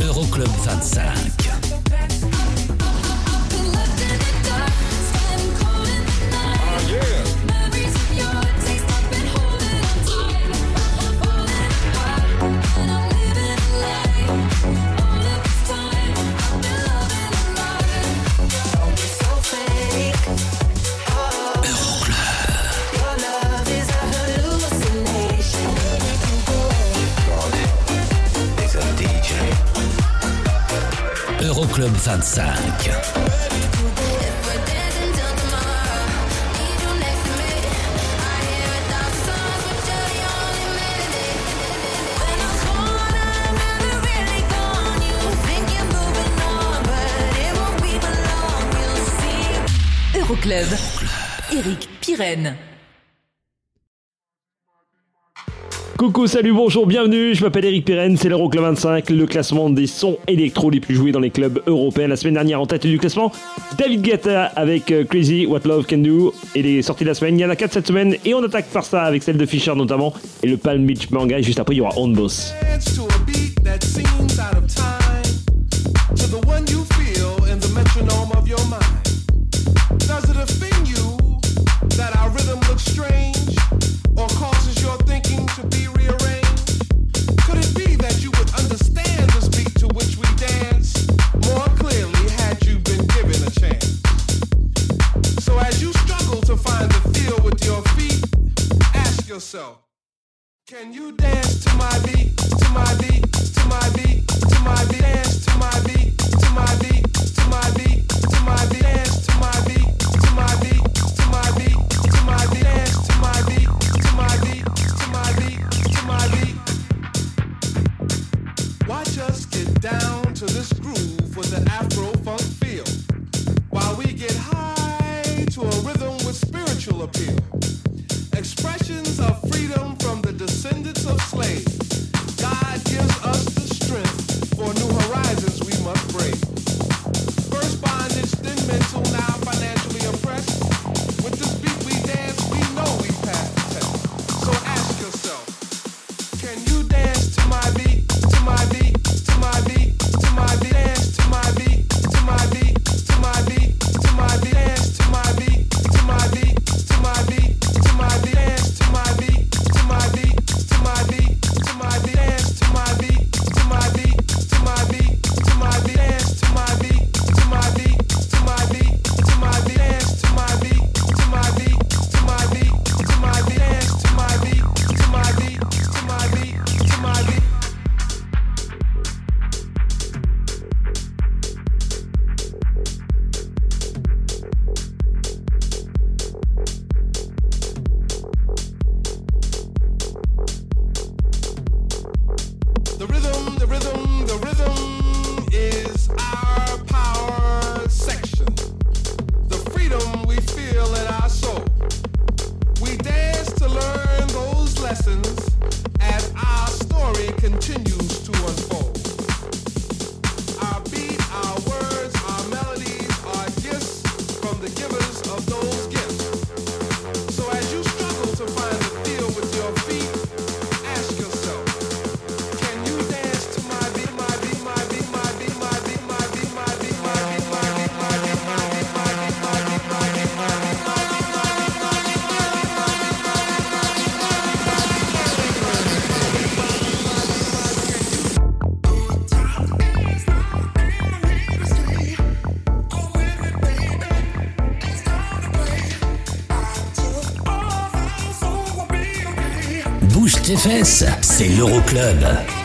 Euroclub 25. Euroclub 25. Euroclub. Eric Pirenne. Coucou, salut, bonjour, bienvenue, je m'appelle Eric Pirenne, c'est l'Euroclub 25, le classement des sons électro les plus joués dans les clubs européens. La semaine dernière en tête du classement, David Guetta avec euh, Crazy What Love Can Do et les sorties de la semaine. Il y en a 4 cette semaine et on attaque par ça avec celle de Fisher notamment et le Palm Beach Manga et juste après il y aura On Boss. Yourself. Can you dance to my beat, to my beat, to my beat, to my beat, dance to my beat, to my beat, to my beat, to my beat, dance to my beat, to my beat, to my beat, to my beat, dance to my beat, to my beat, to my beat, to my beat. Watch us get down to this groove with an Afro funk feel, while we get high to a rhythm with spiritual appeal expressions of freedom from the descendants of slaves. God gives us the strength for new horizons we must break. First bondage, then mental, now financially oppressed. With this beat we dance, we know we pass the. So ask yourself, can you dance to my beat, to my beat? C'est l'Euroclub.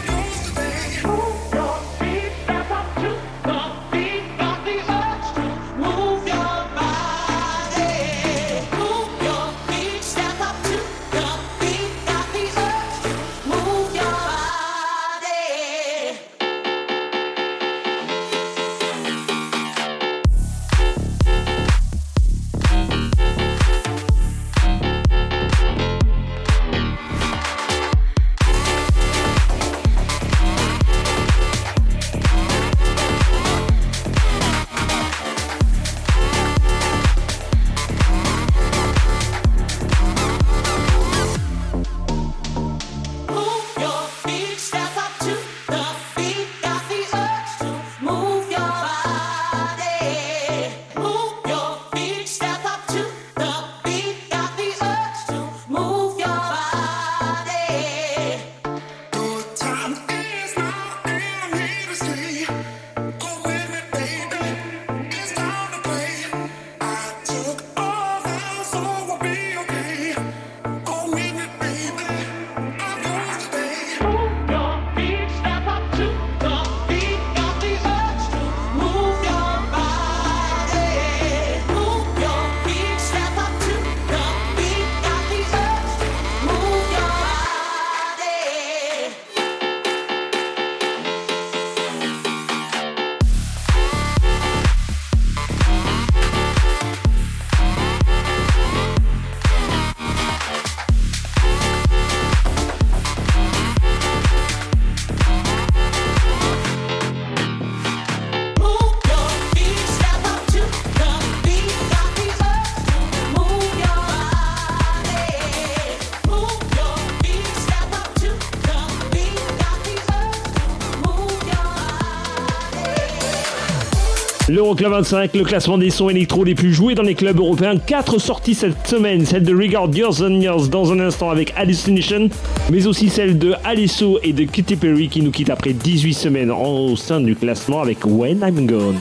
L'Euroclub 25, le classement des sons électro les plus joués dans les clubs européens. 4 sorties cette semaine, celle de Regard Years and Years dans un instant avec Hallucination, mais aussi celle de Alisso et de Kitty Perry qui nous quittent après 18 semaines au sein du classement avec When I'm Gone.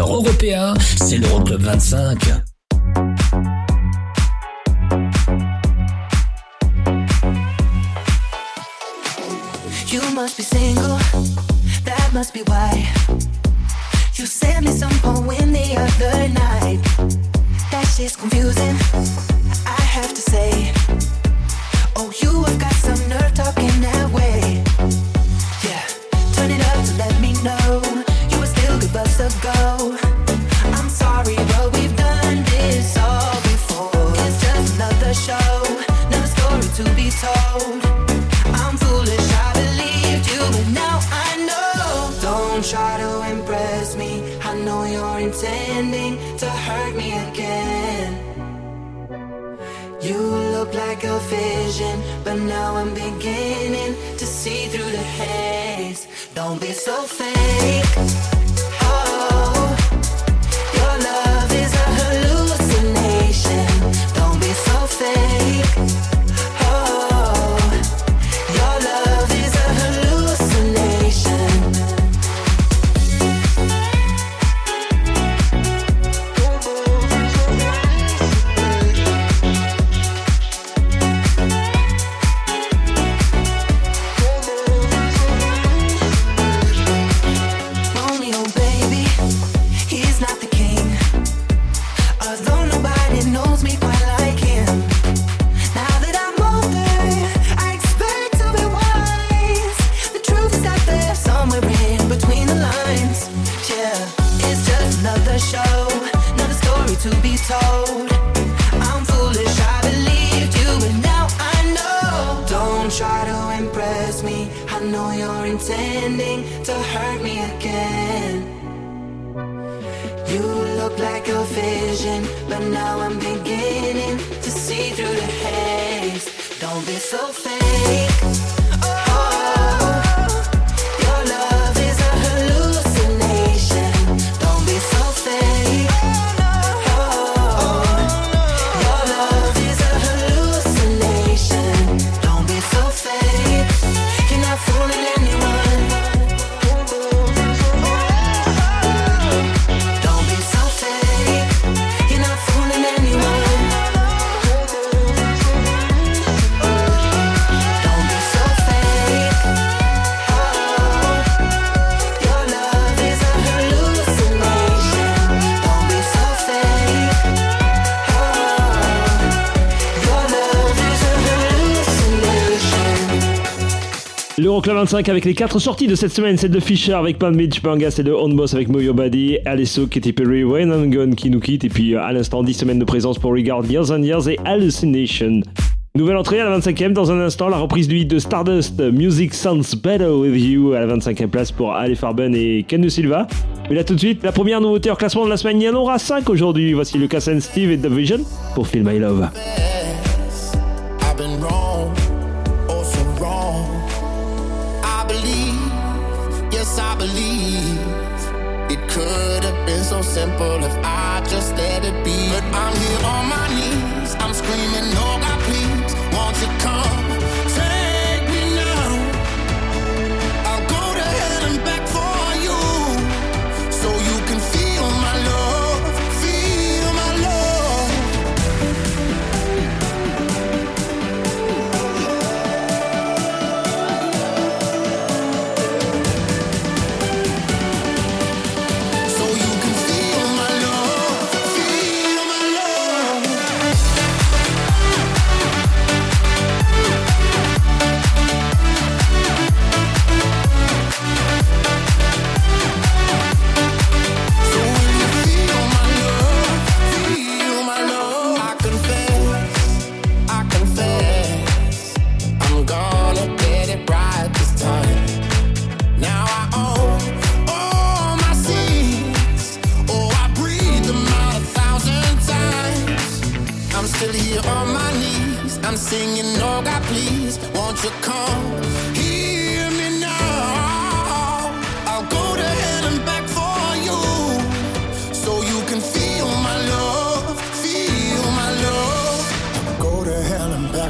européen, c'est l'Euroclub 25. Don't be so fake. Euroclub 25 avec les 4 sorties de cette semaine, celle de Fisher avec Pan Beach Banga, celle de Onboss avec Moyo Badi, Alesso, Katy Perry, Wayne and Gun qui nous quitte, et puis euh, à l'instant 10 semaines de présence pour Regard Years and Years et Hallucination. Nouvelle entrée à la 25e, dans un instant, la reprise du hit de Stardust, Music Sounds Better With You, à la 25e place pour Ale Farben et Ken Silva. Mais là tout de suite, la première nouveauté en classement de la semaine, il y en aura 5 aujourd'hui. Voici Lucas and Steve et The Vision pour Film My Love. if I just let it be.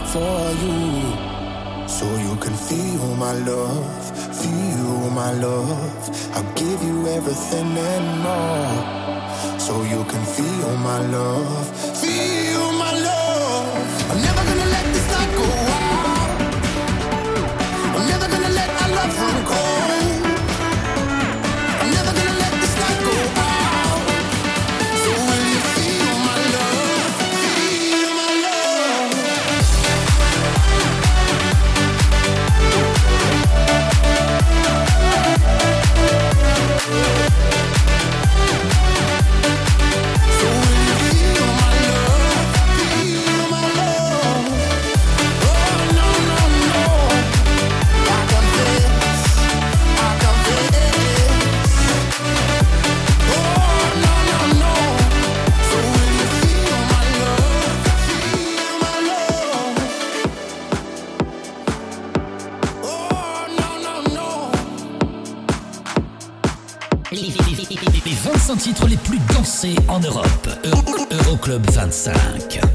for you. So you can feel my love, feel my love. I'll give you everything and more. So you can feel my love, feel my love. I'm never Euroclub 25.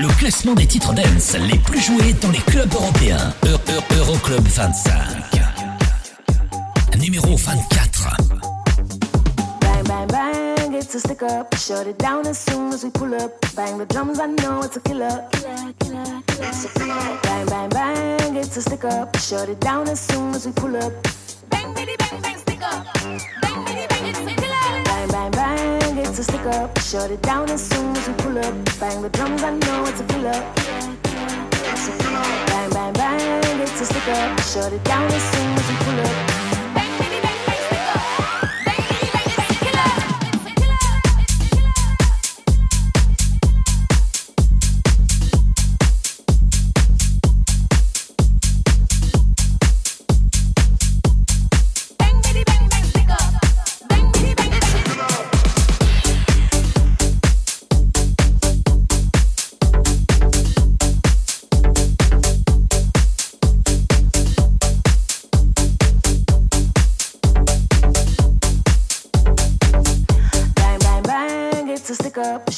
Le classement des titres dance les plus joués dans les clubs européens. Eu- Eu- Euroclub 25. Numéro 24. Bang, bang, bang, it's a stick up. Shut it down as soon as we pull up. Bang the drums, I know it's a killer, killer. Bang, bang, bang, it's a stick up. Shut it down as soon as we pull up. Bang, bitty, bang, bang, stick up. Bang, bitty, bang, it's a killer. A stick up. Shut it down as soon as we pull up. Bang the drums, I know it's a killer. Bang, bang, bang, it's a stick up. Shut it down as soon as we pull up.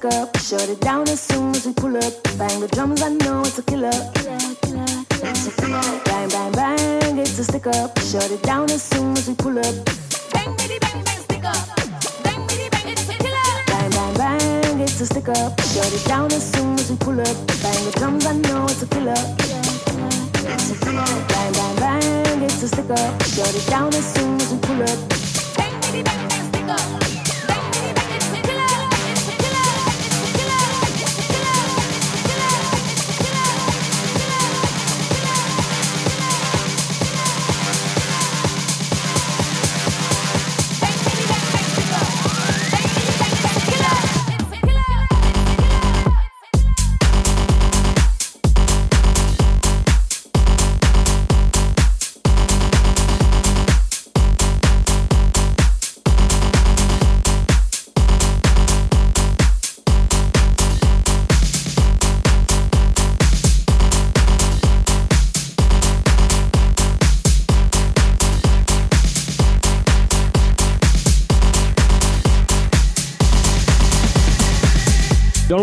Bang, it's a stick up. Shut it down as soon as we pull up. Bang the drums, I know it's a killer. Killer, killer, killer. It's a killer. Bang, bang, bang, it's a stick up. Shut it down as soon as we pull up. Bang, bitty, bang, bang, stick up. Bang, bitty, bang, it's a killer. Bang, bang, bang, it's a stick up. Shut it down as soon as we pull up. Bang the drums, I know. It's a killer. Bang, bang, bang, it's a stick up. Shut it down as soon as we pull up. Bang, bitty, bang, bang, stick up.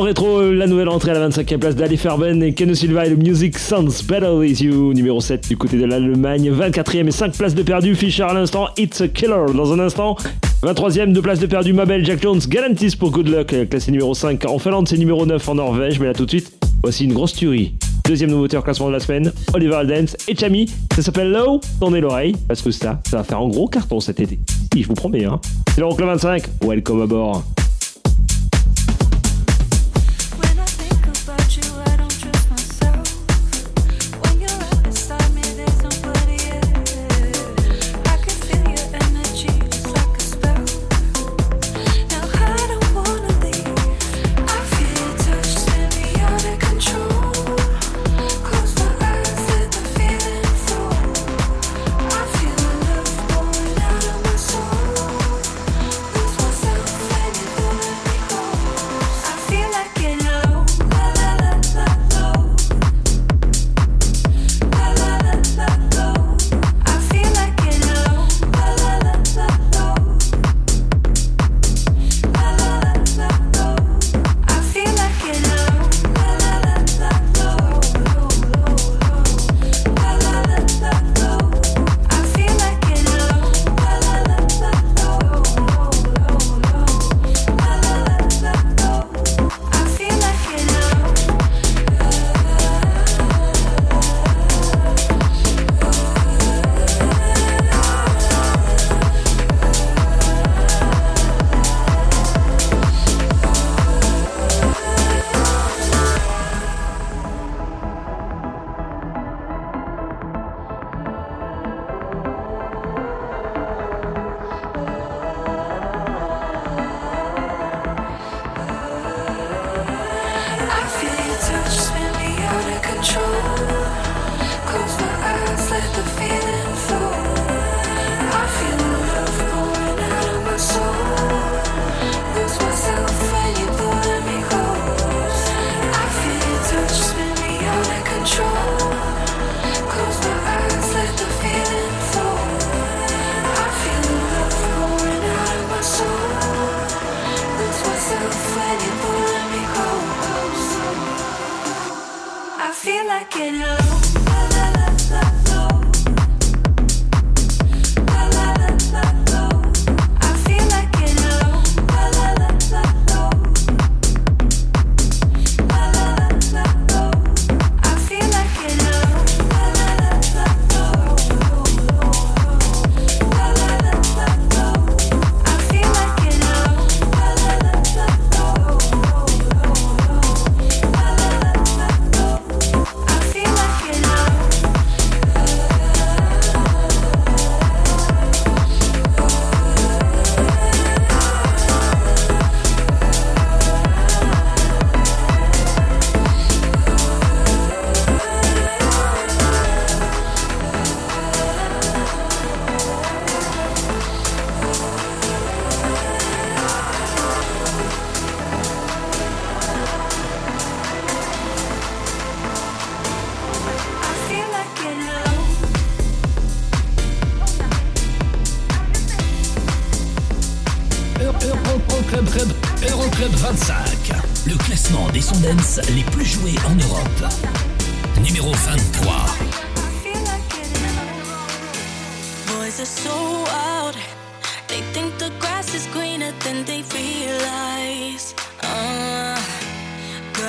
Rétro, euh, la nouvelle entrée à la 25e place d'Ali Farben et Keno Silva et le Music Sounds Better With You, numéro 7 du côté de l'Allemagne, 24e et 5 places de perdu, Fischer à l'instant, It's a Killer dans un instant, 23e, 2 places de perdu, Mabel, Jack Jones, Galantis pour Good Luck, classé numéro 5 en Finlande, c'est numéro 9 en Norvège, mais là tout de suite, voici une grosse tuerie. Deuxième nouveauté en classement de la semaine, Oliver Aldens et Chami, ça s'appelle Low, tournez l'oreille, parce que ça, ça va faire un gros carton cet été. Si, je vous promets, hein. C'est l'Euroclub 25, welcome à bord.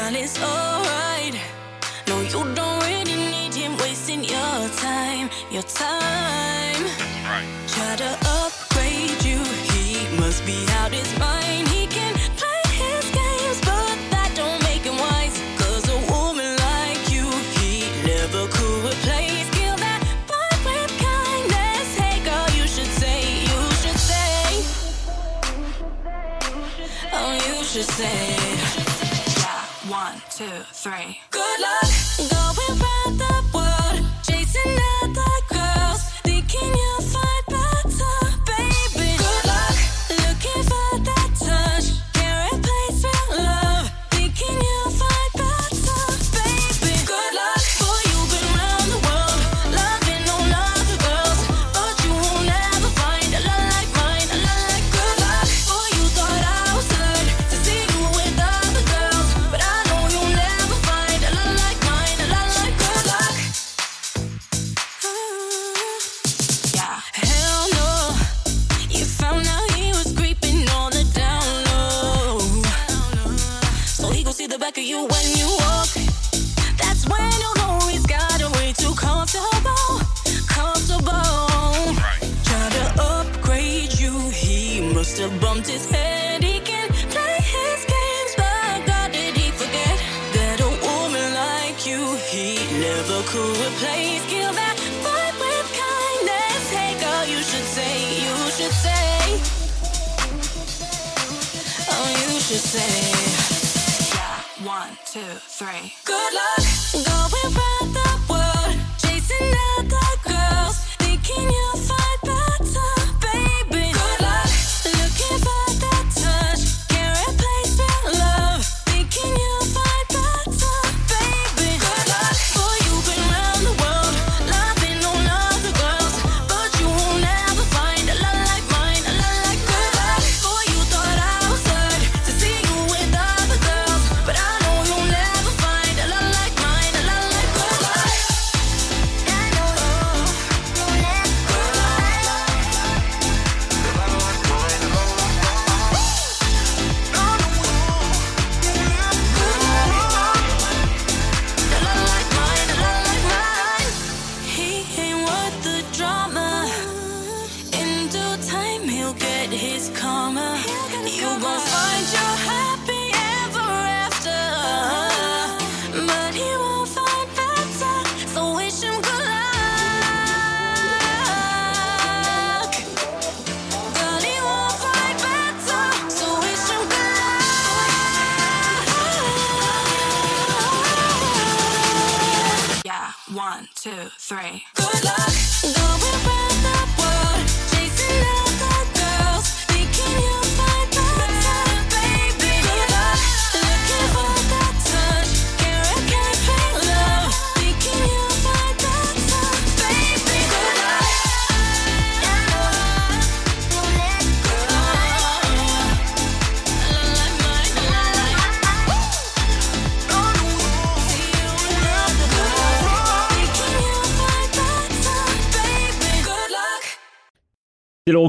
girl, it's alright. No, you don't really need him wasting your time, your time. Right. Try to upgrade you, he must be out his three.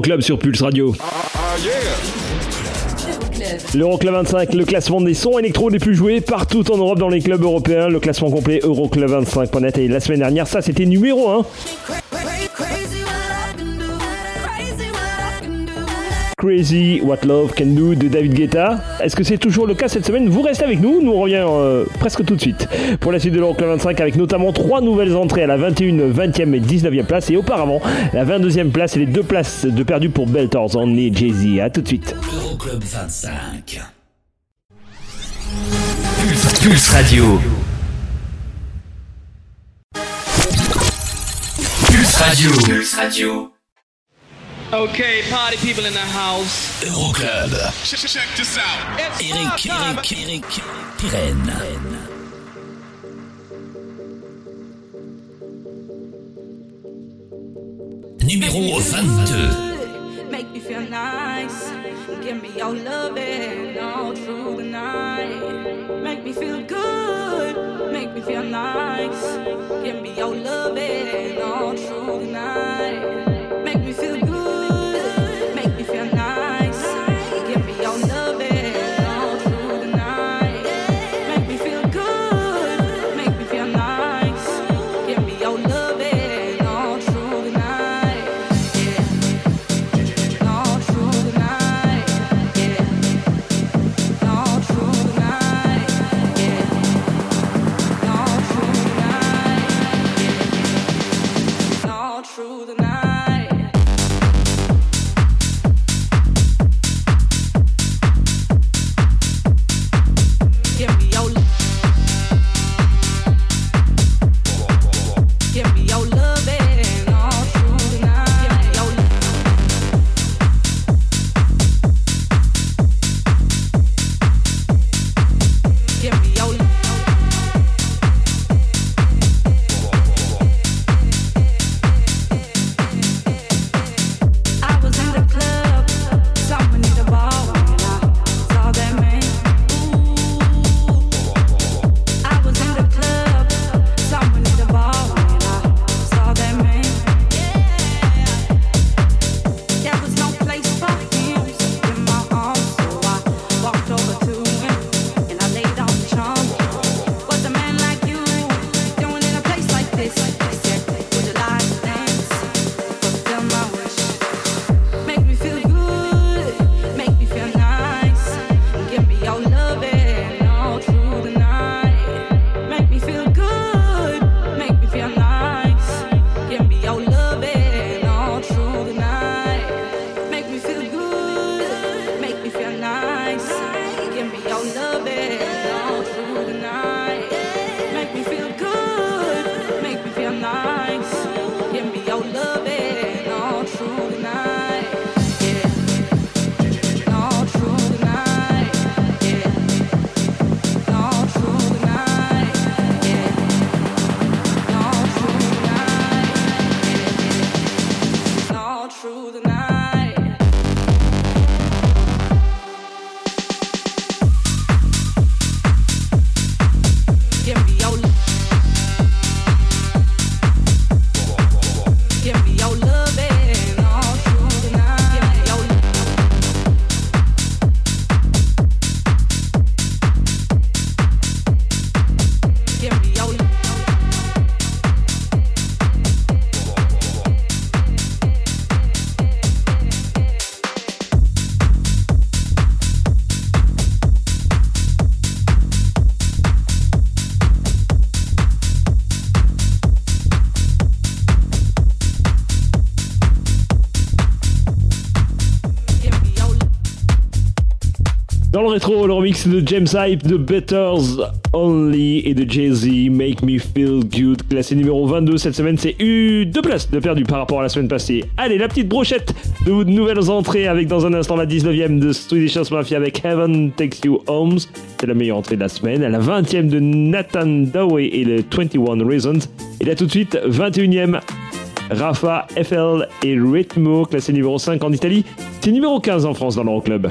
l'Euroclub sur Pulse Radio. Euroclub. L'Euroclub 25, le classement des sons électro les plus joués partout en Europe dans les clubs européens. Le classement complet Euroclub25.net. Et la semaine dernière, ça c'était numéro 1. Crazy What Love Can Do de David Guetta. Est-ce que c'est toujours le cas cette semaine? Vous restez avec nous, nous on revient euh, presque tout de suite pour la suite de l'Euroclub 25 avec notamment trois nouvelles entrées à la 21, 20e et 19e place et auparavant la 22e place et les deux places de perdu pour Beltors Only Jay-Z. A tout de suite. Euroclub 25. Pulse, Pulse Radio. Pulse Radio. Pulse Radio. Okay, party people in the house. Euroclub. Check this out. It's Eric, time. Eric, Eric, Pirenne. Numéro 22. Make me feel nice. Give me your loving all through the night. Make me feel good. Make me feel nice. Give me your loving all through the night. Make me feel good. Rétro, le remix de James Hype, de Betters Only et de Jay-Z, Make Me Feel Good, classé numéro 22 cette semaine, c'est eu deux places de perdu par rapport à la semaine passée. Allez, la petite brochette de nouvelles entrées avec dans un instant la 19ème de Swedish House Mafia avec Heaven Takes You Homes, c'est la meilleure entrée de la semaine, la 20ème de Nathan Daway et le 21 Reasons, et là tout de suite, 21ème Rafa, FL et Ritmo, classé numéro 5 en Italie. C'est numéro 15 en France dans l'Euroclub.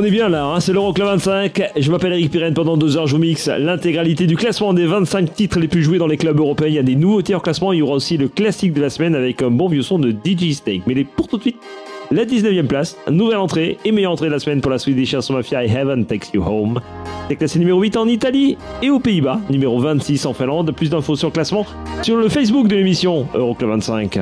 On est bien là, hein, c'est l'Euroclub 25. Je m'appelle Eric Pirenne. Pendant deux heures, je vous mixe l'intégralité du classement des 25 titres les plus joués dans les clubs européens. Il y a des nouveautés en classement. Il y aura aussi le classique de la semaine avec un bon vieux son de DJ Steak. Mais les- pour tout de suite, la 19e place, nouvelle entrée et meilleure entrée de la semaine pour la suite des chansons Mafia Heaven Takes You Home. C'est classé numéro 8 en Italie et aux Pays-Bas, numéro 26 en Finlande. Plus d'infos sur le classement sur le Facebook de l'émission Euroclub 25.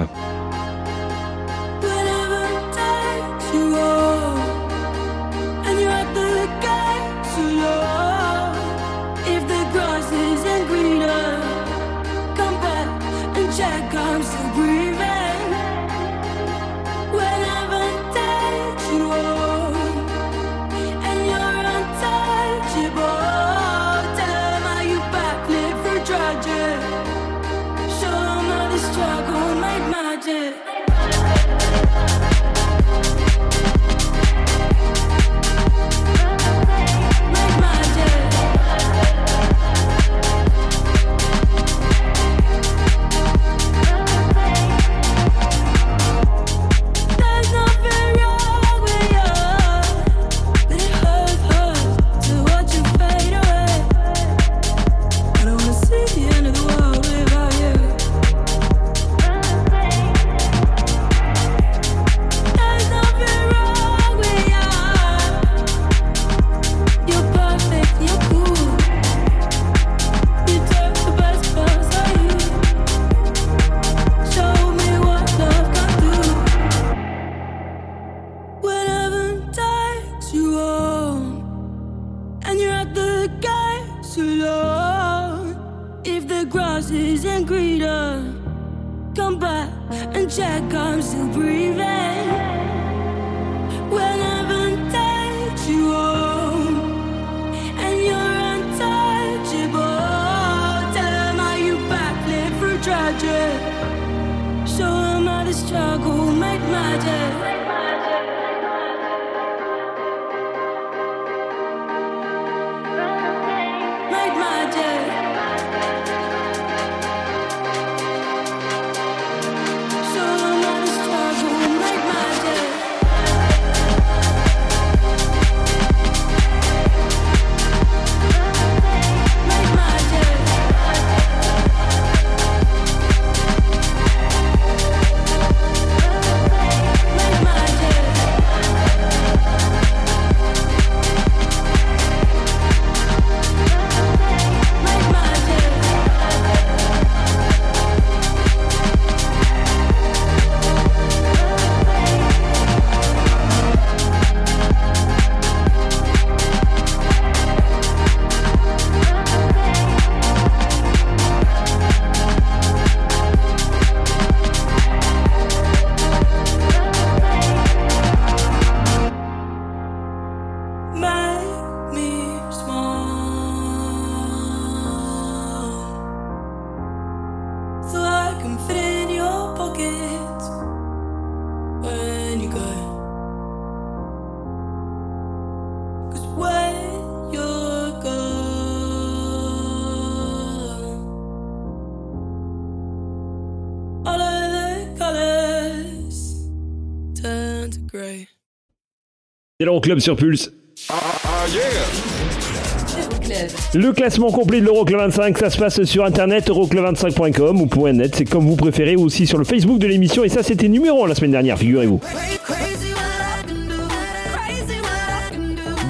Sur Pulse. Le classement complet de l'Euroclub 25, ça se passe sur internet euroclub25.com ou .net, c'est comme vous préférez, ou aussi sur le Facebook de l'émission. Et ça, c'était numéro 1 la semaine dernière, figurez-vous.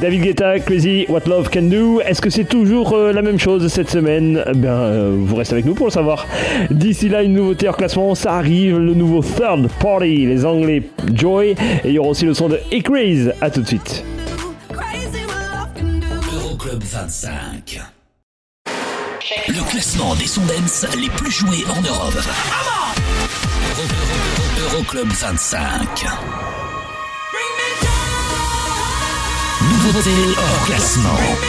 David Guetta, Crazy, What Love Can Do. Est-ce que c'est toujours euh, la même chose cette semaine? Eh bien, euh, vous restez avec nous pour le savoir. D'ici là, une nouveauté en classement, ça arrive, le nouveau Third Party, les Anglais Joy, et il y aura aussi le son de Ecraze. À tout de suite. Euroclub 25. Le classement des sons dance les plus joués en Europe. Euro- Euro- Euroclub 25. Nouveauté hors classement.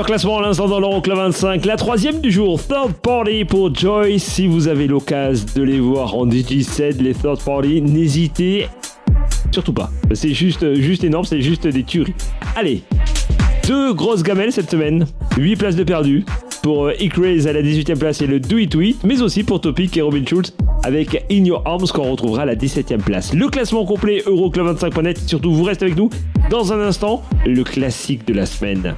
Classement à l'instant dans l'Euroclub 25, la troisième du jour, Third Party pour Joy. Si vous avez l'occasion de les voir en DJ7, les Third Party, n'hésitez surtout pas. C'est juste, juste énorme, c'est juste des tueries. Allez, deux grosses gamelles cette semaine, 8 places de perdu pour euh, Ecraze à la 18e place et le Do It It, mais aussi pour Topic et Robin Schulz avec In Your Arms qu'on retrouvera à la 17e place. Le classement complet Euroclub25.net, surtout vous restez avec nous. Dans un instant, le classique de la semaine.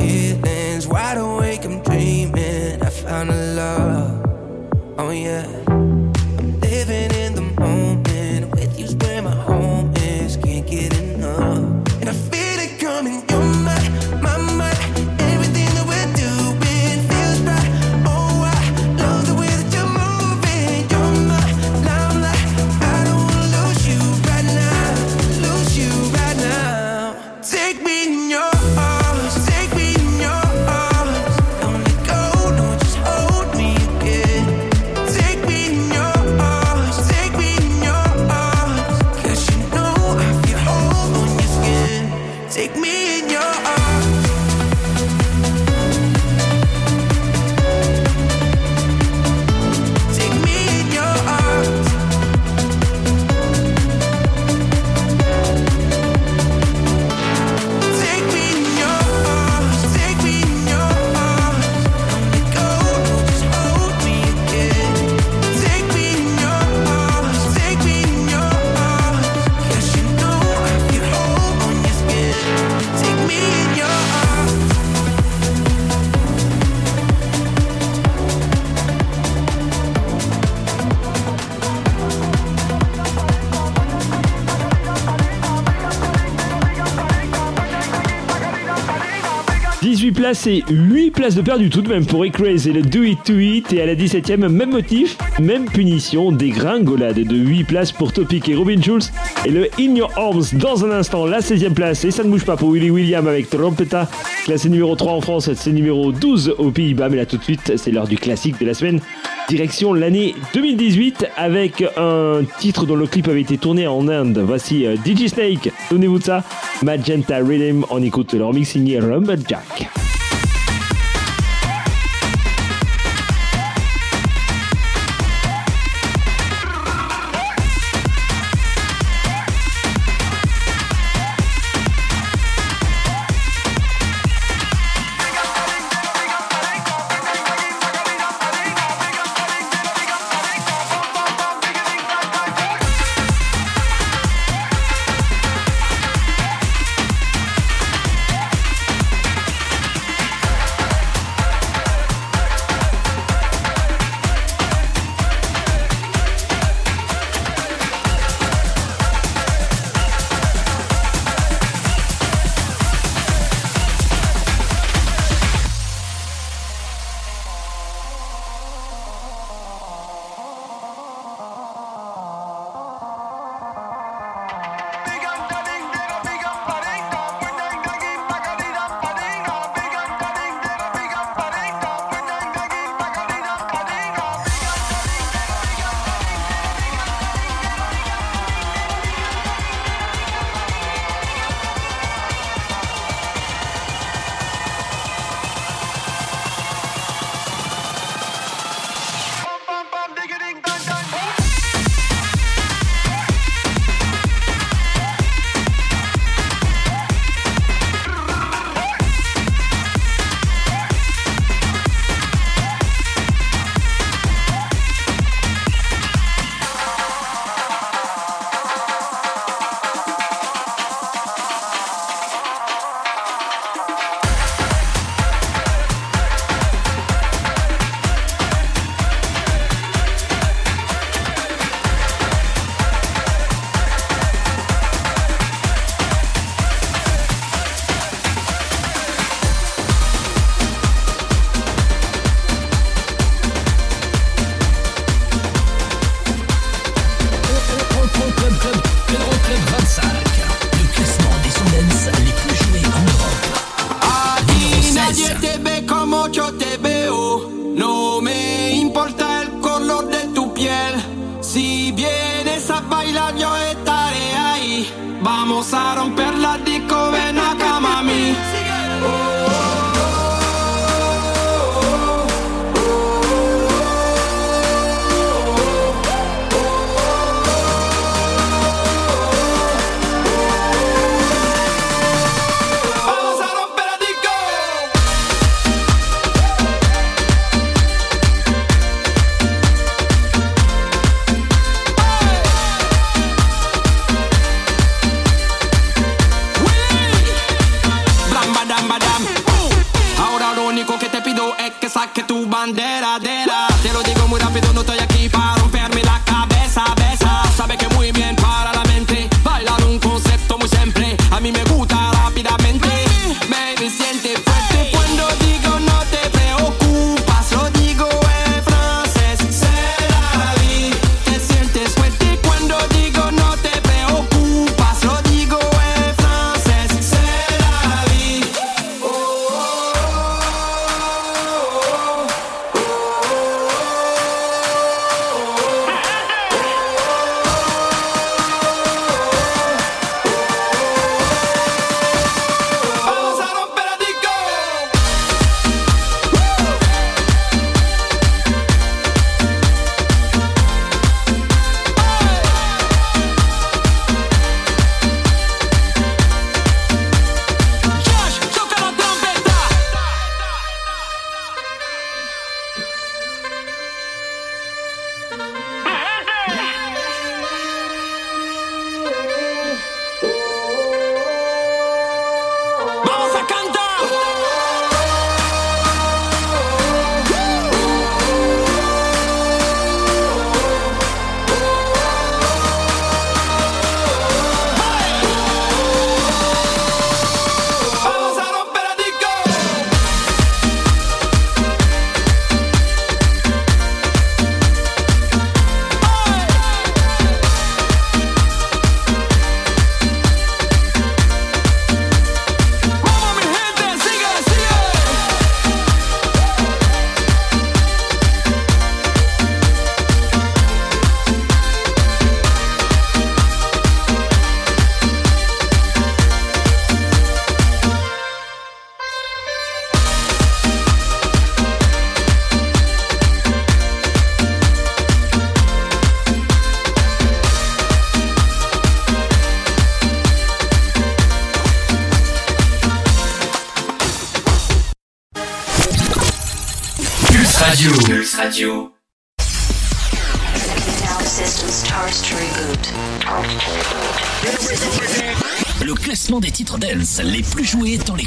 feelings. Wide awake, I'm dreaming. I found a love. Oh, yeah. C'est 8 places de perdu tout de même pour Ecraze et le Do It To It. Et à la 17ème, même motif, même punition, des gringolades de 8 places pour Topic et Robin Schulz. Et le In Your Arms dans un instant, la 16ème place. Et ça ne bouge pas pour Willy William avec Trompeta. Classé numéro 3 en France, c'est numéro 12 aux Pays-Bas. Mais là tout de suite, c'est l'heure du classique de la semaine. Direction l'année 2018 avec un titre dont le clip avait été tourné en Inde. Voici uh, DJ Snake. Donnez-vous de ça? Magenta Rhythm. On écoute leur mix signé Rumble Jack.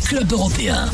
Clubs européens.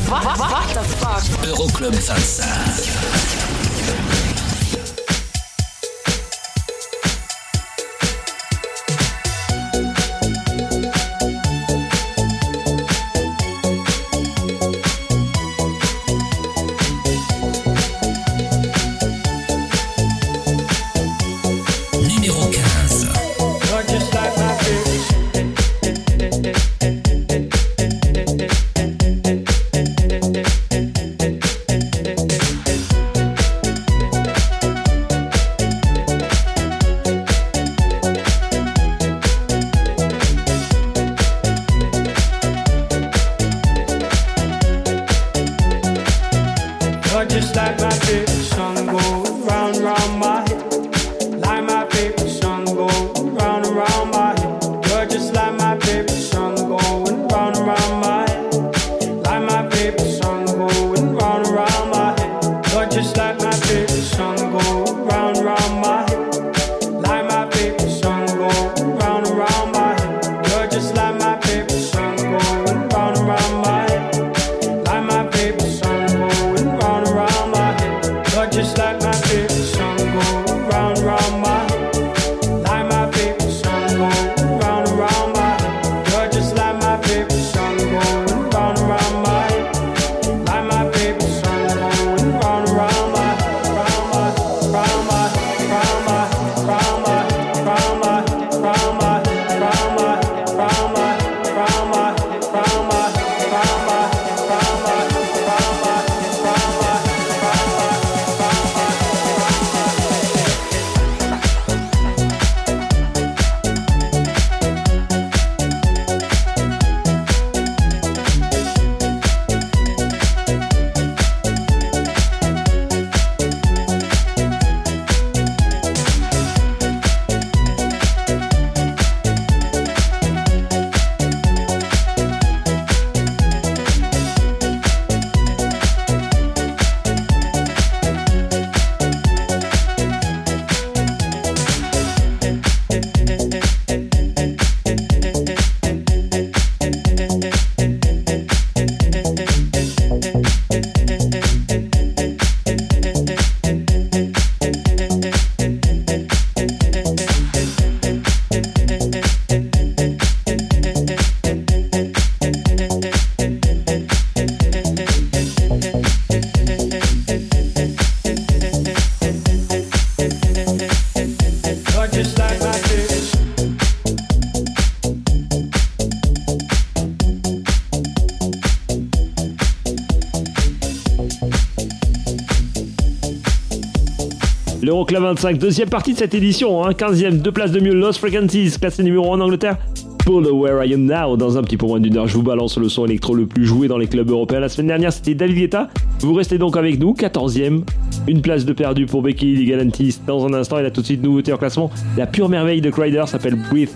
l'Euroclub 25, deuxième partie de cette édition, hein. 15e, deux places de mieux, Lost Frequencies, classé numéro 1 en Angleterre. Pull Where I Am Now, dans un petit peu moins d'une heure, je vous balance le son électro le plus joué dans les clubs européens. La semaine dernière, c'était David Guetta. Vous restez donc avec nous, 14e, une place de perdu pour Becky Galantis. Dans un instant, il a tout de suite, nouveauté en classement, la pure merveille de Crider s'appelle Breathe.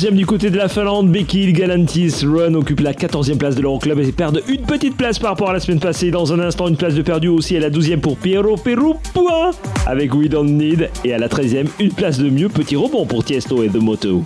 11e du côté de la Finlande. Bekil Galantis Run occupe la 14e place de l'Euroclub et perdent une petite place par rapport à la semaine passée. Dans un instant, une place de perdu aussi à la 12e pour Piero Perupua avec We Don't Need et à la 13e, une place de mieux. Petit rebond pour Tiesto et The Moto.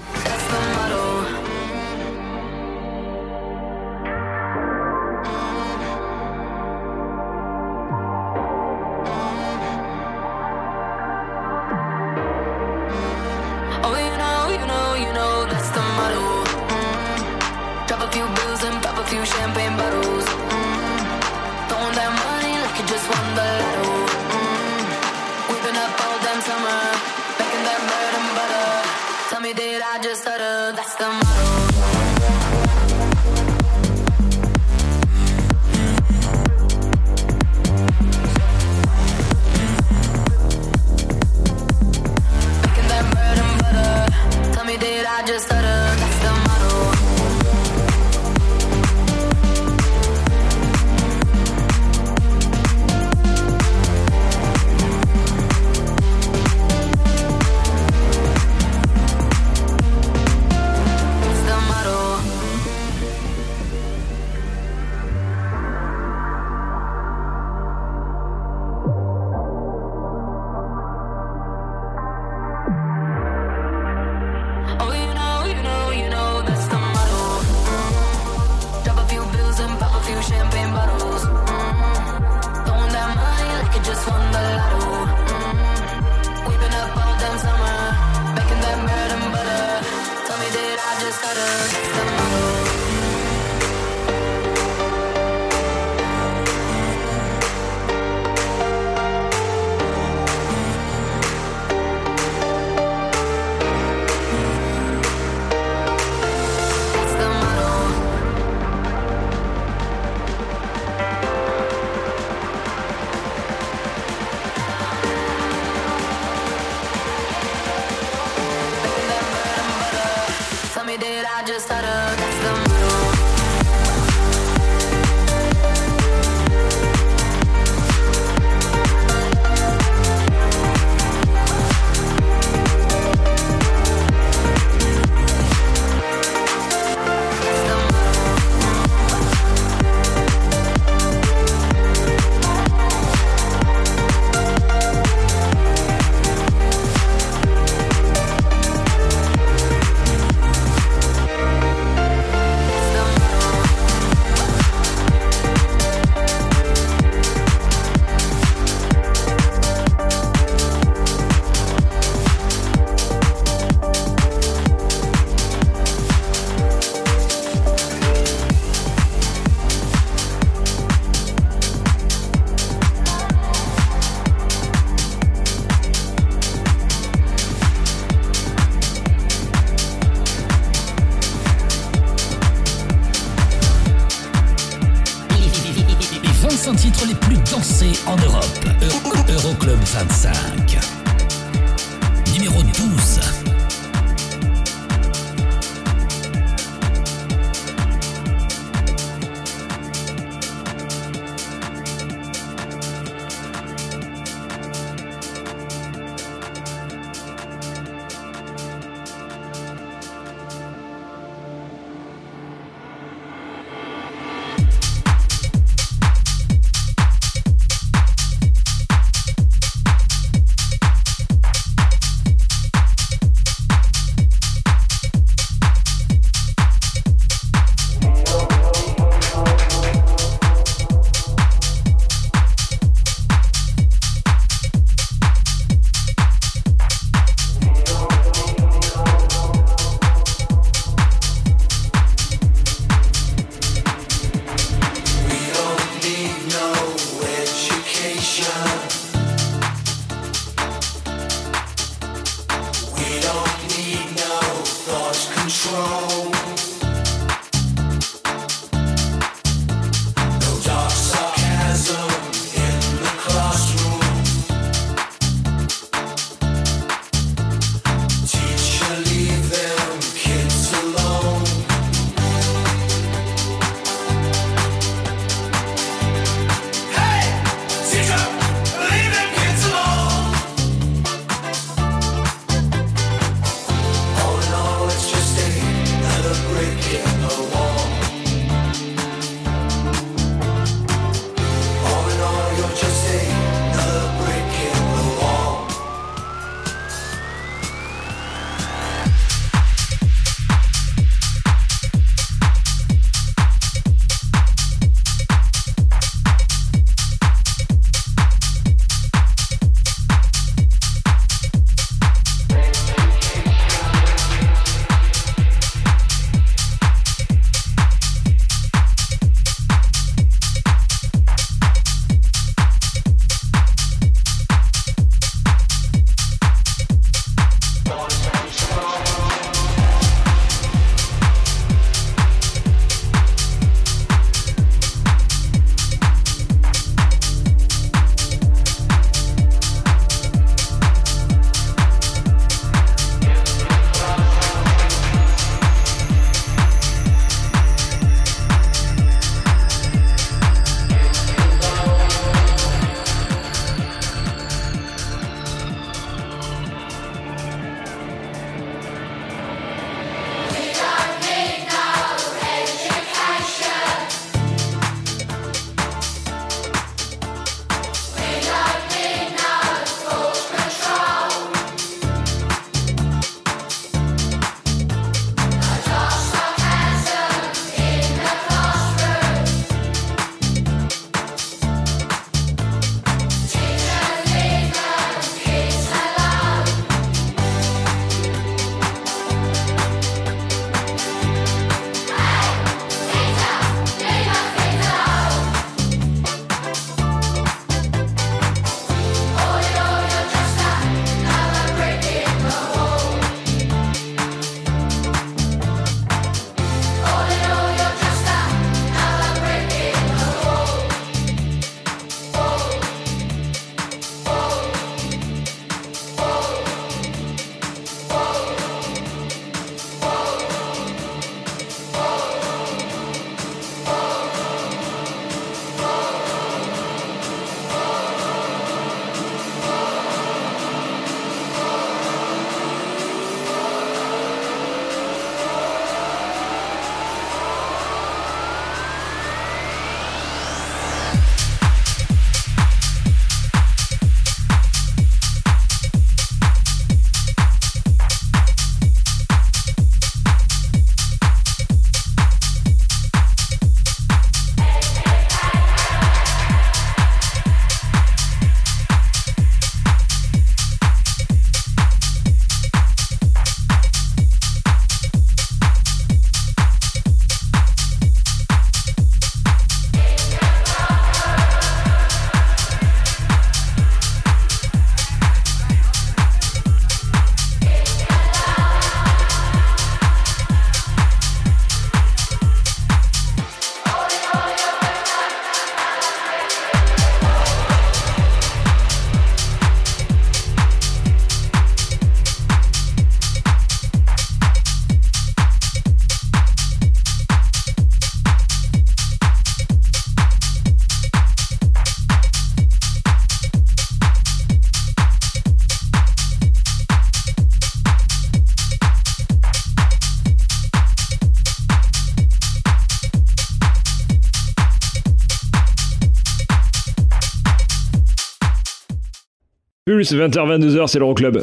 Pulse, 20h-22h, c'est l'Euroclub.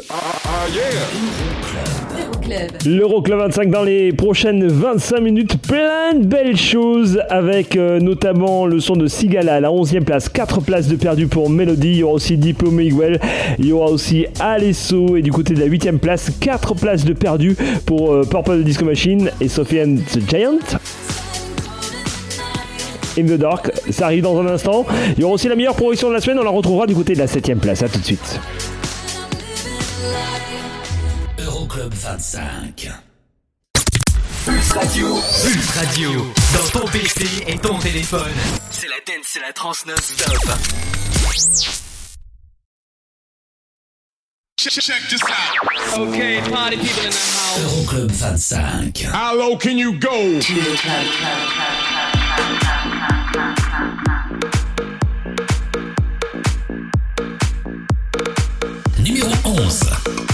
L'Euroclub 25 dans les prochaines 25 minutes, plein de belles choses avec euh, notamment le son de Sigala à la 11e place, 4 places de perdu pour Melody, il y aura aussi Diplôme Miguel, il y aura aussi Alesso. Et du côté de la 8e place, 4 places de perdu pour euh, Purple Disco Machine et Sophie and the Giant. In the Dark, ça arrive dans un instant. Il y aura aussi la meilleure progression de la semaine, on la retrouvera du côté de la 7ème place. A tout de suite. Euroclub 25. Pulse Radio. Pulse Radio. Dans ton PC et ton téléphone. C'est la dance, c'est la trans non-stop. Check this out. Okay, party people in the house. Euroclub 25. How low can you go? Numéro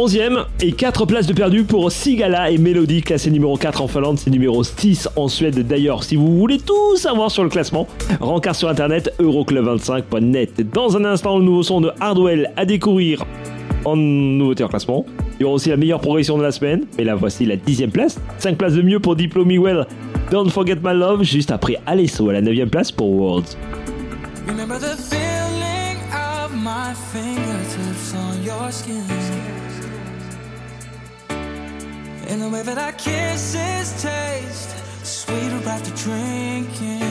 11e et 4 places de perdu pour Sigala et Melody, classé numéro 4 en Finlande, c'est numéro 6 en Suède. D'ailleurs, si vous voulez tout savoir sur le classement, rencard sur internet euroclub25.net. Dans un instant, le nouveau son de Hardwell à découvrir en nouveauté en classement. Il y aura aussi la meilleure progression de la semaine, mais là voici la 10 place. 5 places de mieux pour Diplôme Well. Don't Forget My Love, juste après Alesso à la 9 place pour Worlds. Remember the feeling of my fingertips on your skin. The way that our kisses taste sweeter after drinking.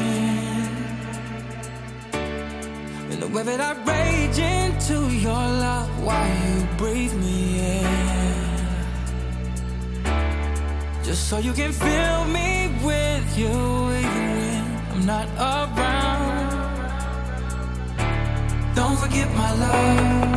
And the way that I rage into your love while you breathe me in. Just so you can fill me with you even when I'm not around. Don't forget my love.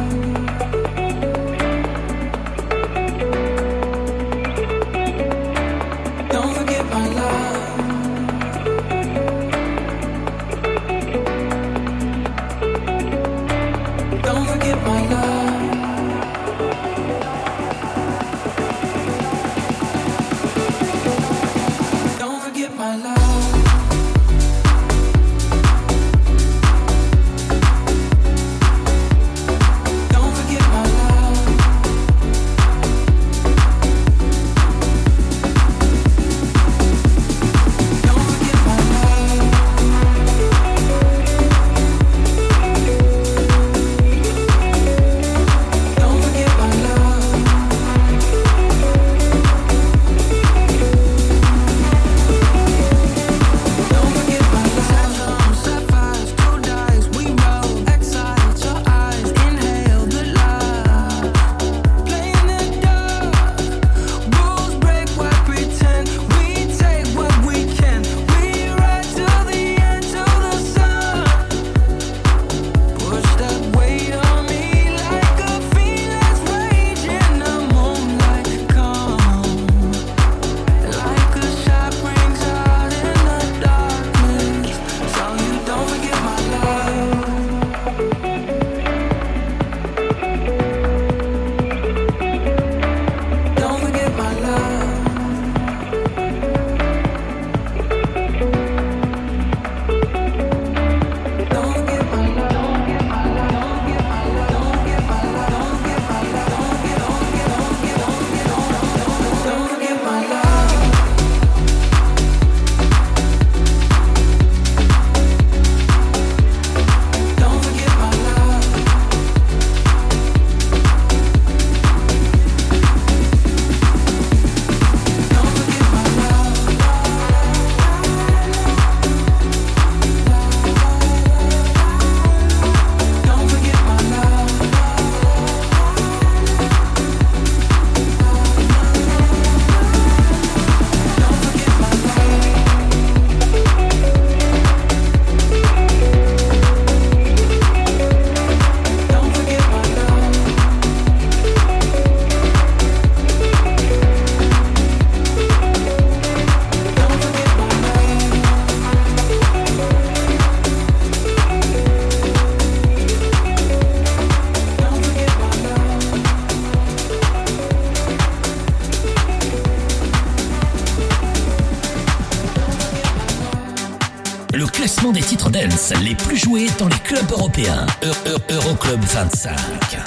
Les plus joués dans les clubs européens. E, e, Euroclub -Euro -Euro 25.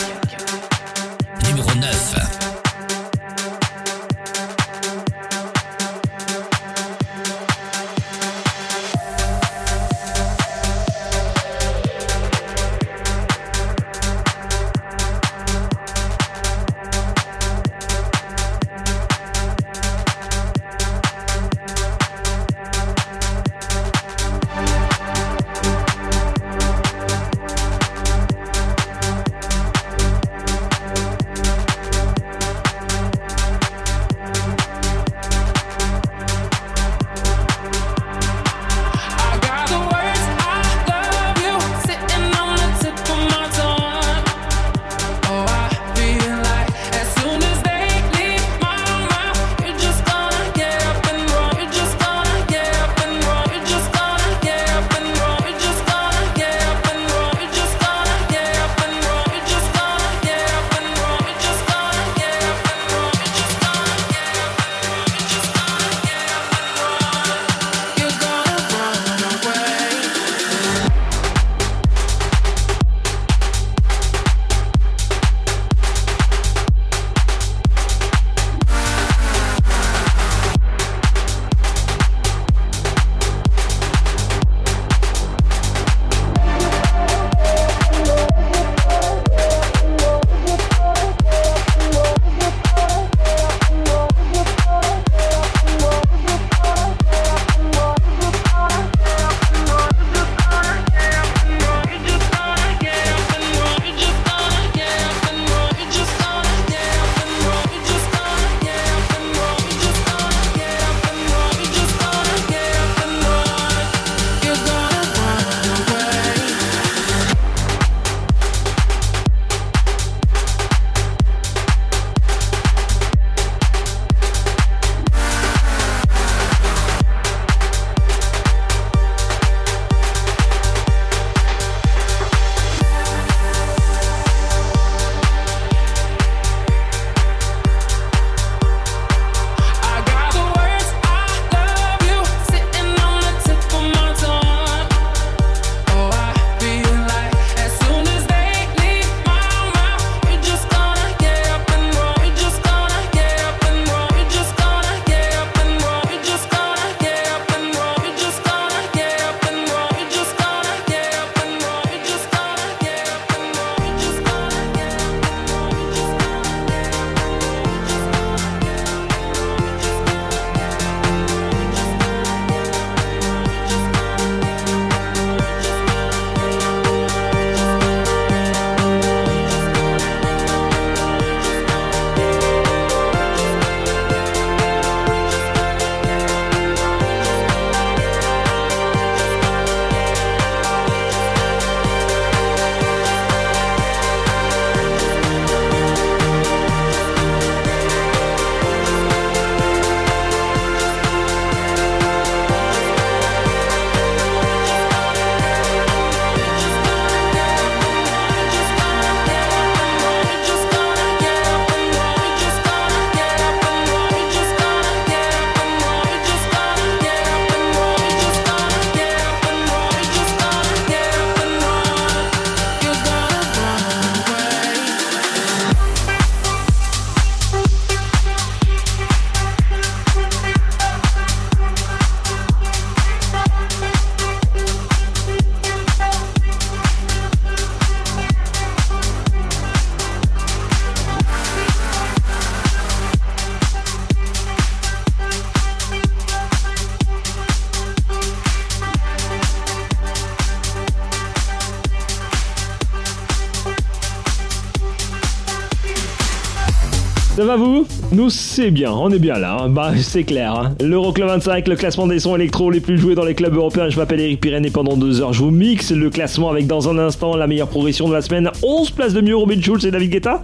va vous? Nous c'est bien, on est bien là, hein. bah c'est clair. Hein. L'Euroclub 25, le classement des sons électro les plus joués dans les clubs européens. Je m'appelle Eric Pirenne et pendant deux heures je vous mixe le classement avec dans un instant la meilleure progression de la semaine. 11 places de mieux Robin Schulz et David Guetta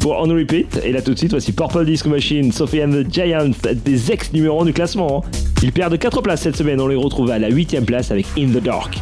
pour On Repeat. Et là tout de suite, voici Purple Disco Machine, Sophie and the Giant, des ex numéro du classement. Hein. Ils perdent 4 places cette semaine, on les retrouve à la 8ème place avec In the Dark.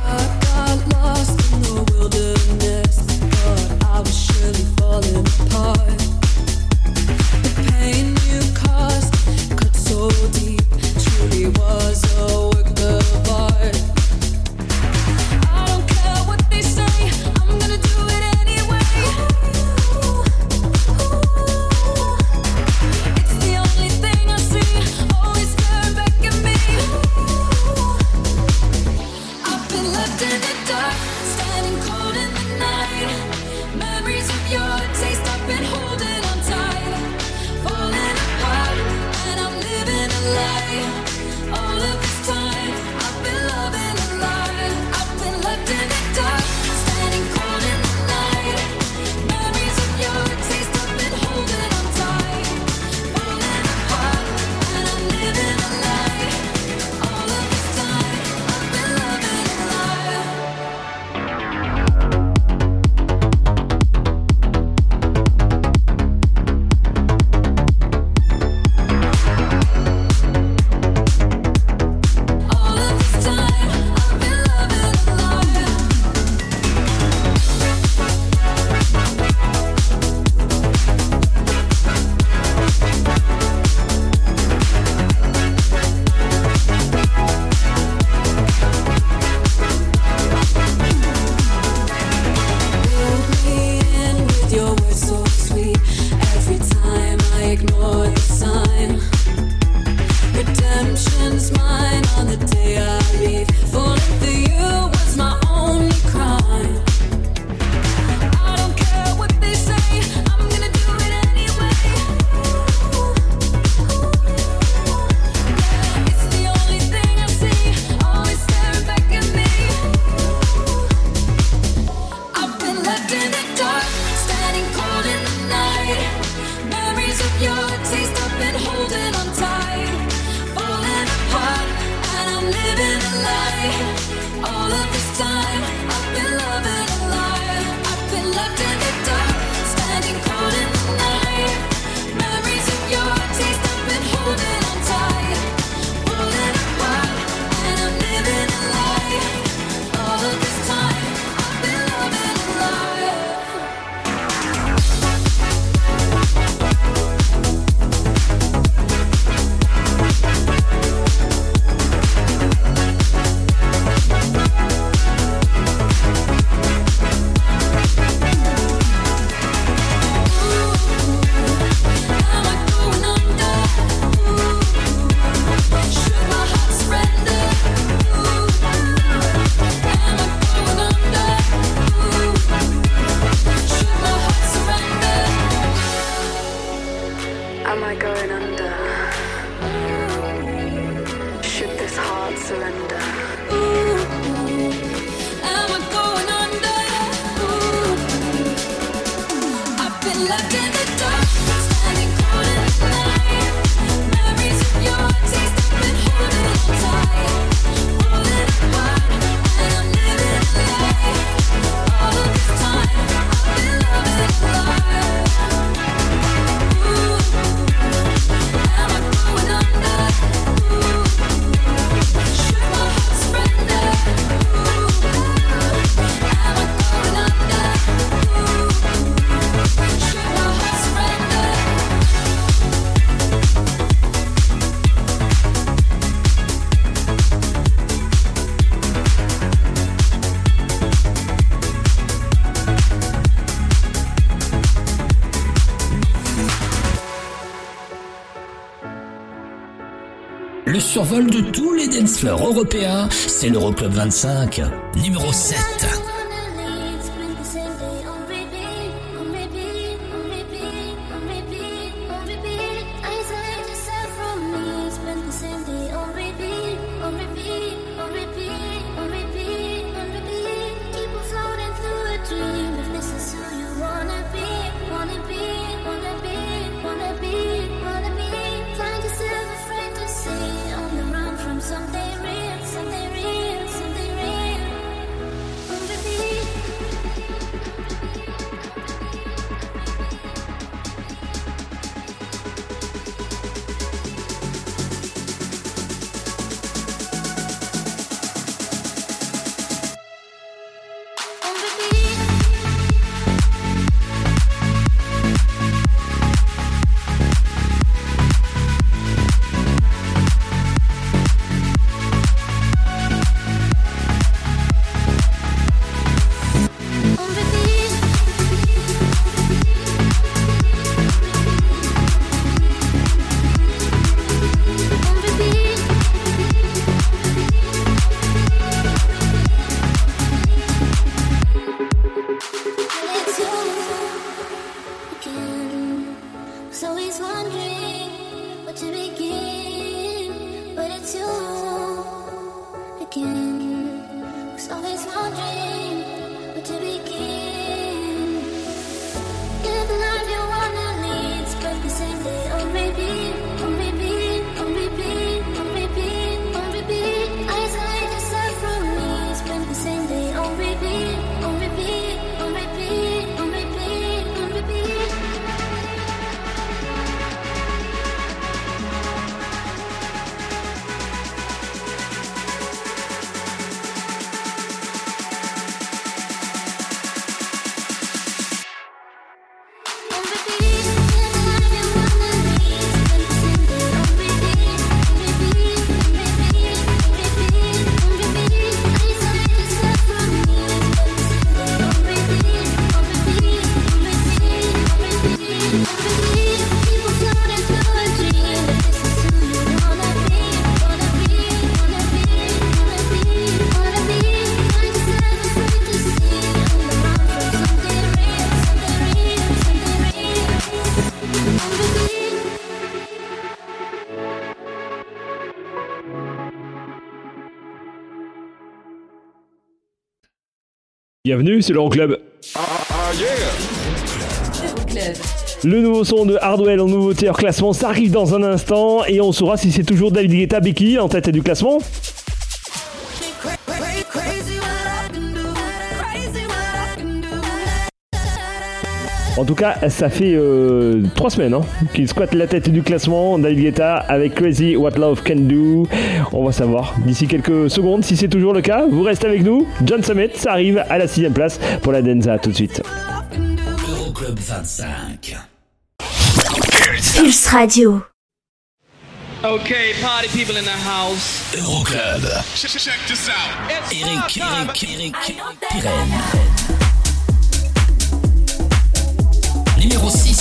survol de tous les dance européens, c'est l'Euroclub 25, numéro 7. Bienvenue, c'est l'Euroclub. Euroclub. Le nouveau son de Hardwell en nouveauté hors classement, ça arrive dans un instant et on saura si c'est toujours David Guetta Becky en tête du classement. En tout cas, ça fait euh, trois semaines hein, qu'il squatte la tête du classement. David Guetta avec Crazy What Love Can Do. On va savoir d'ici quelques secondes si c'est toujours le cas. Vous restez avec nous. John Summit, ça arrive à la sixième place pour la Denza tout de suite. Euroclub 25. Pulse Radio. Okay, party people in the house. Euroclub. Check, check this out. It's Eric, Eric, Eric, Pirenne. 06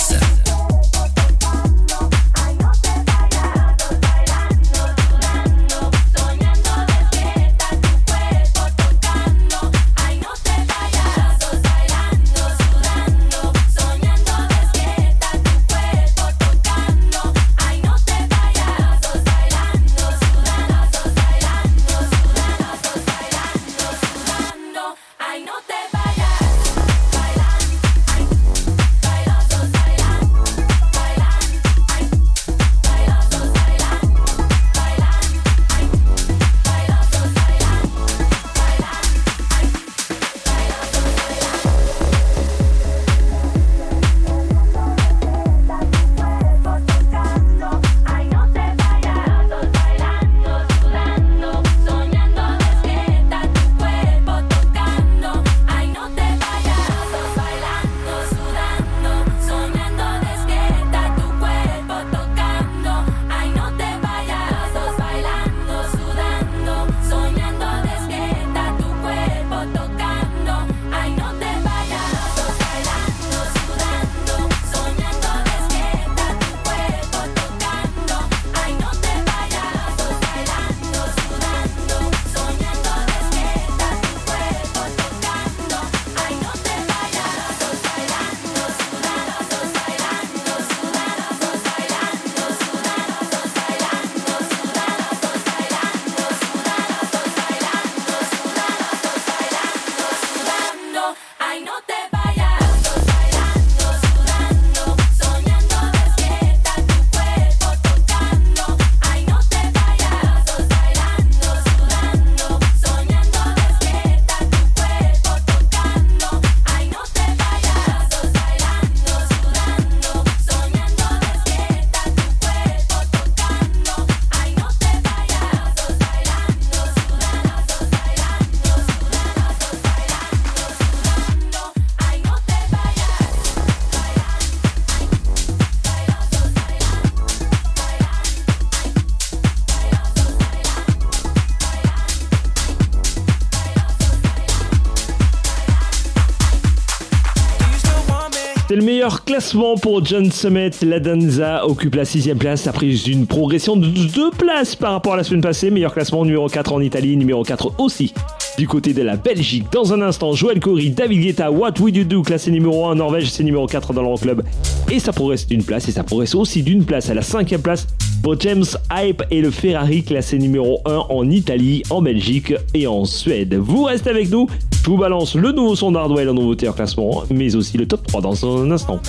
classement pour John Summit. La Danza occupe la sixième place après une progression de deux places par rapport à la semaine passée. Meilleur classement numéro 4 en Italie, numéro 4 aussi du côté de la Belgique. Dans un instant, Joël Corey, David Guetta, What Would You Do, classé numéro 1 en Norvège, c'est numéro 4 dans l'Euroclub. Et ça progresse d'une place, et ça progresse aussi d'une place à la cinquième place pour James Hype et le Ferrari, classé numéro 1 en Italie, en Belgique et en Suède. Vous restez avec nous, je vous balance le nouveau son d'Hardwell en nouveauté en classement, mais aussi le top 3 dans un instant.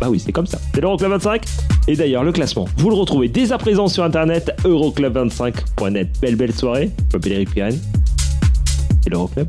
Bah oui, c'est comme ça. C'est l'Euroclub 25. Et d'ailleurs, le classement, vous le retrouvez dès à présent sur internet, euroclub25.net. Belle, belle soirée. Je m'appelle Eric Pirenne. C'est l'Euroclub.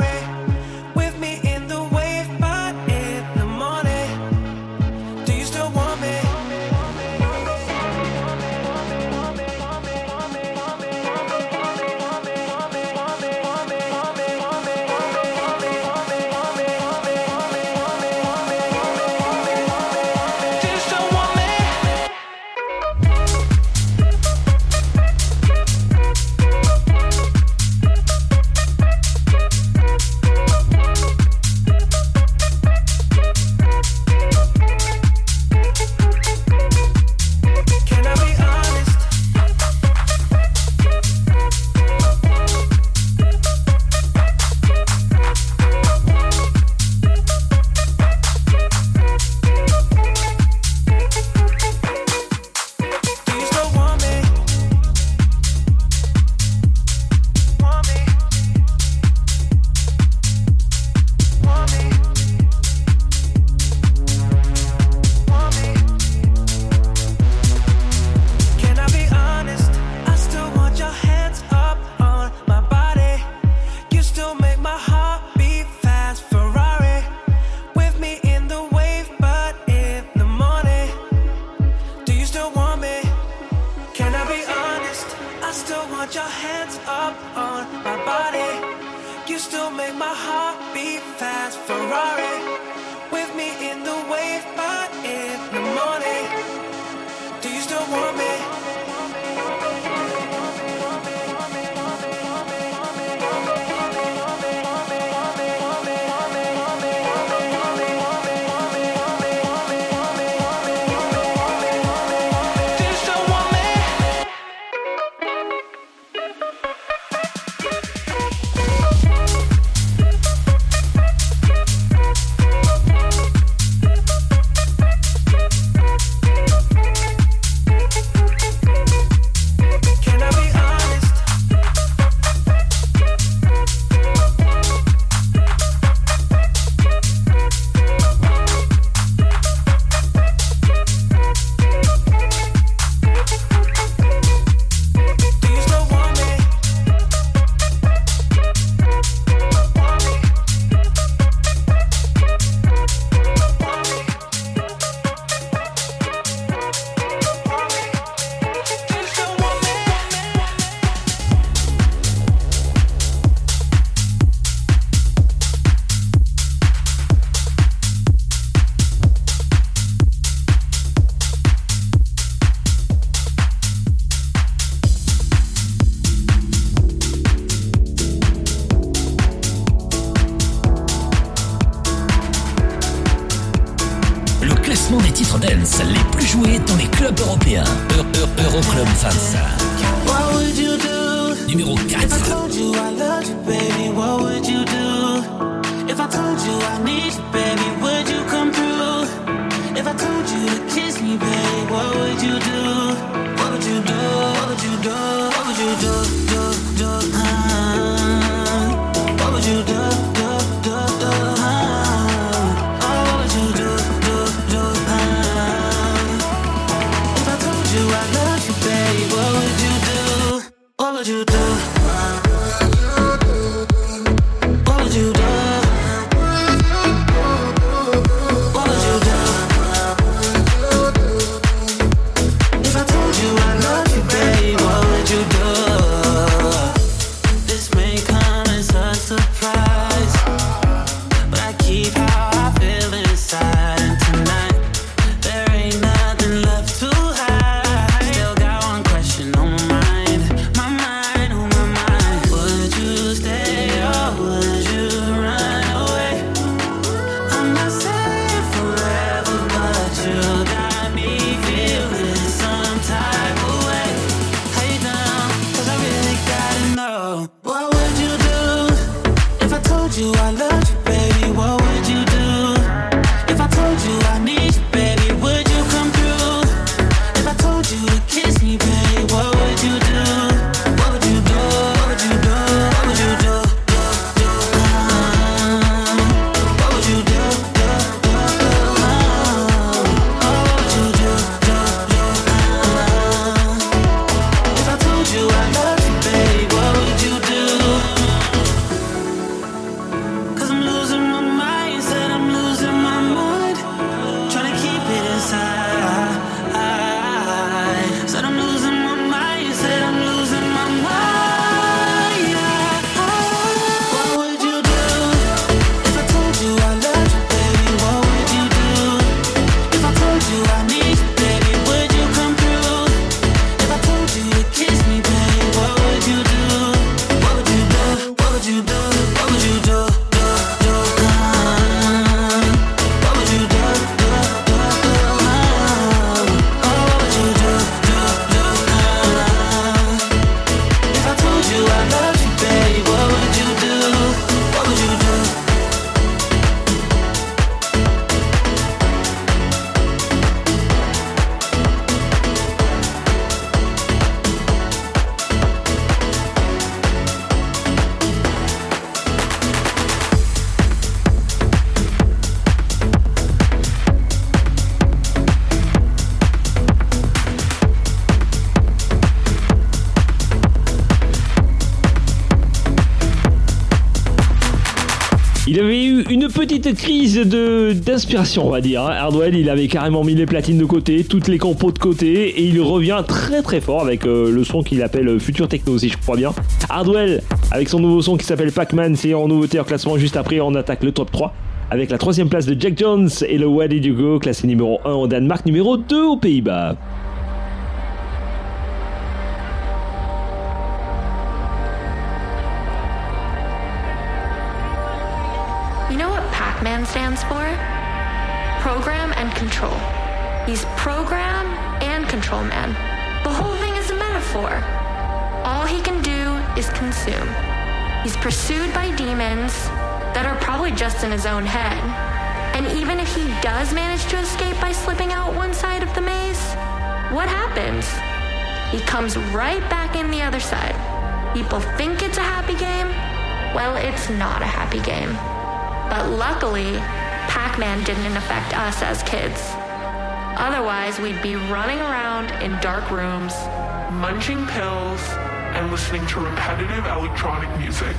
d'inspiration, on va dire. Hein. Hardwell, il avait carrément mis les platines de côté, toutes les compos de côté, et il revient très très fort avec euh, le son qu'il appelle euh, Future Techno, si je crois bien. Hardwell, avec son nouveau son qui s'appelle Pac-Man, c'est en nouveauté en classement juste après, on attaque le top 3 avec la troisième place de Jack Jones et le Why Did classé numéro 1 au Danemark, numéro 2 aux Pays-Bas. comes right back in the other side. People think it's a happy game. Well, it's not a happy game. But luckily, Pac Man didn't affect us as kids. Otherwise, we'd be running around in dark rooms, munching pills, and listening to repetitive electronic music.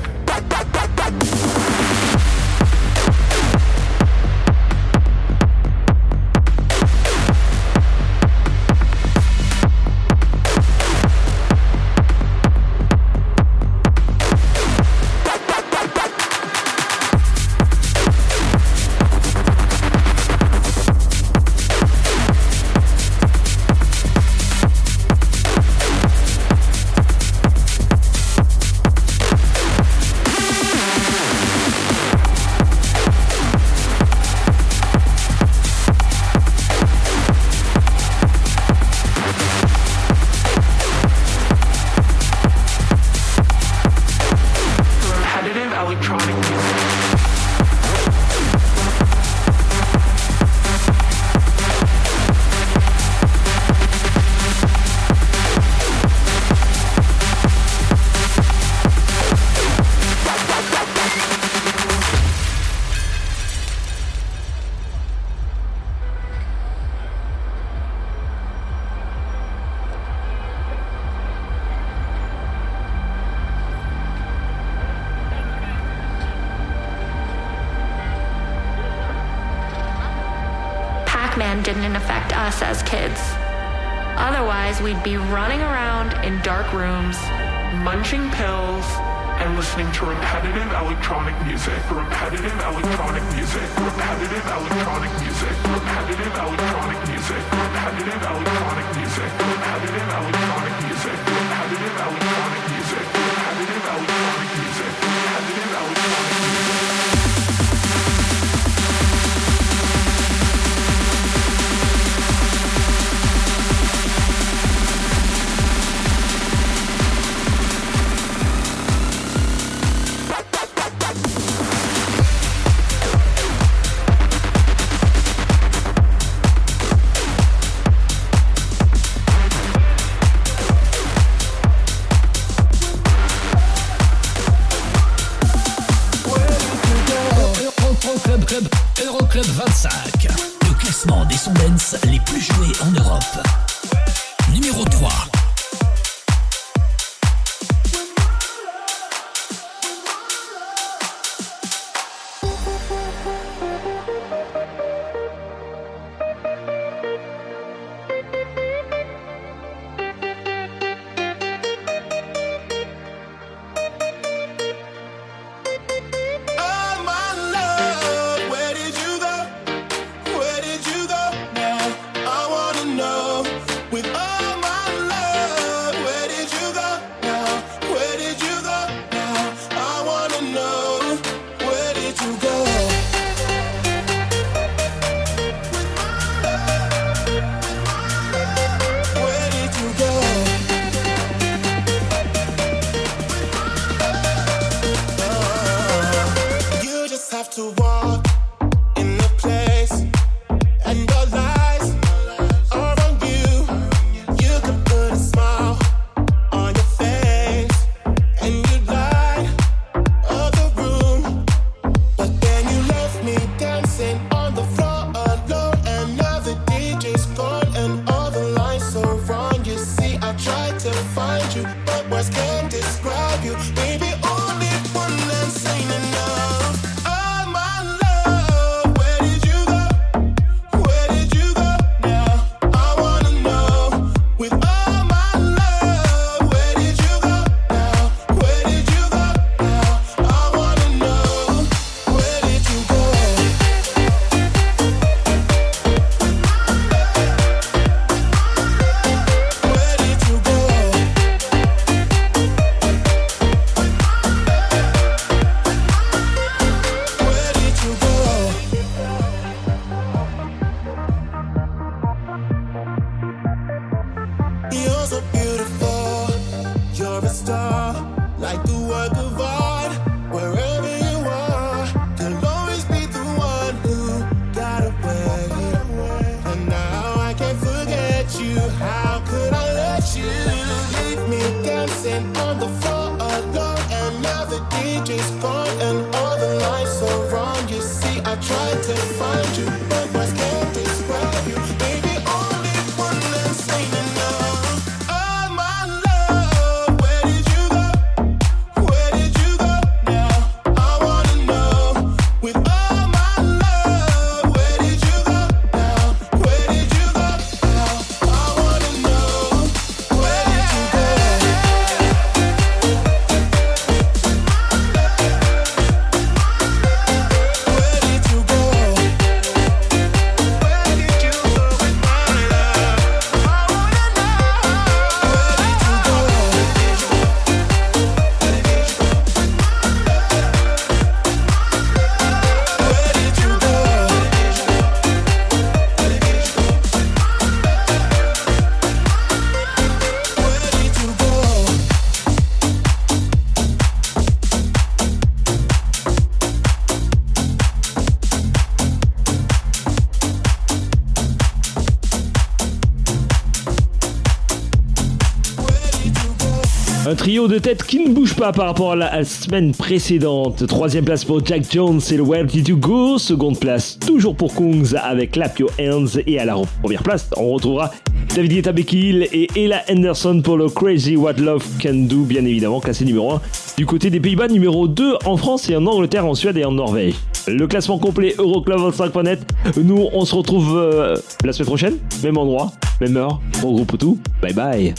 Un trio de tête qui ne bouge pas par rapport à la semaine précédente. Troisième place pour Jack Jones et le Where Did You Go? Seconde place toujours pour Kungs avec Clap Your Hands. Et à la première place, on retrouvera David Guetta et Ella Henderson pour le Crazy What Love Can Do, bien évidemment, classé numéro 1 du côté des Pays-Bas, numéro 2 en France et en Angleterre, en Suède et en Norvège. Le classement complet Euroclub 25.net. Nous, on se retrouve euh, la semaine prochaine, même endroit, même heure, on regroupe tout. Bye bye.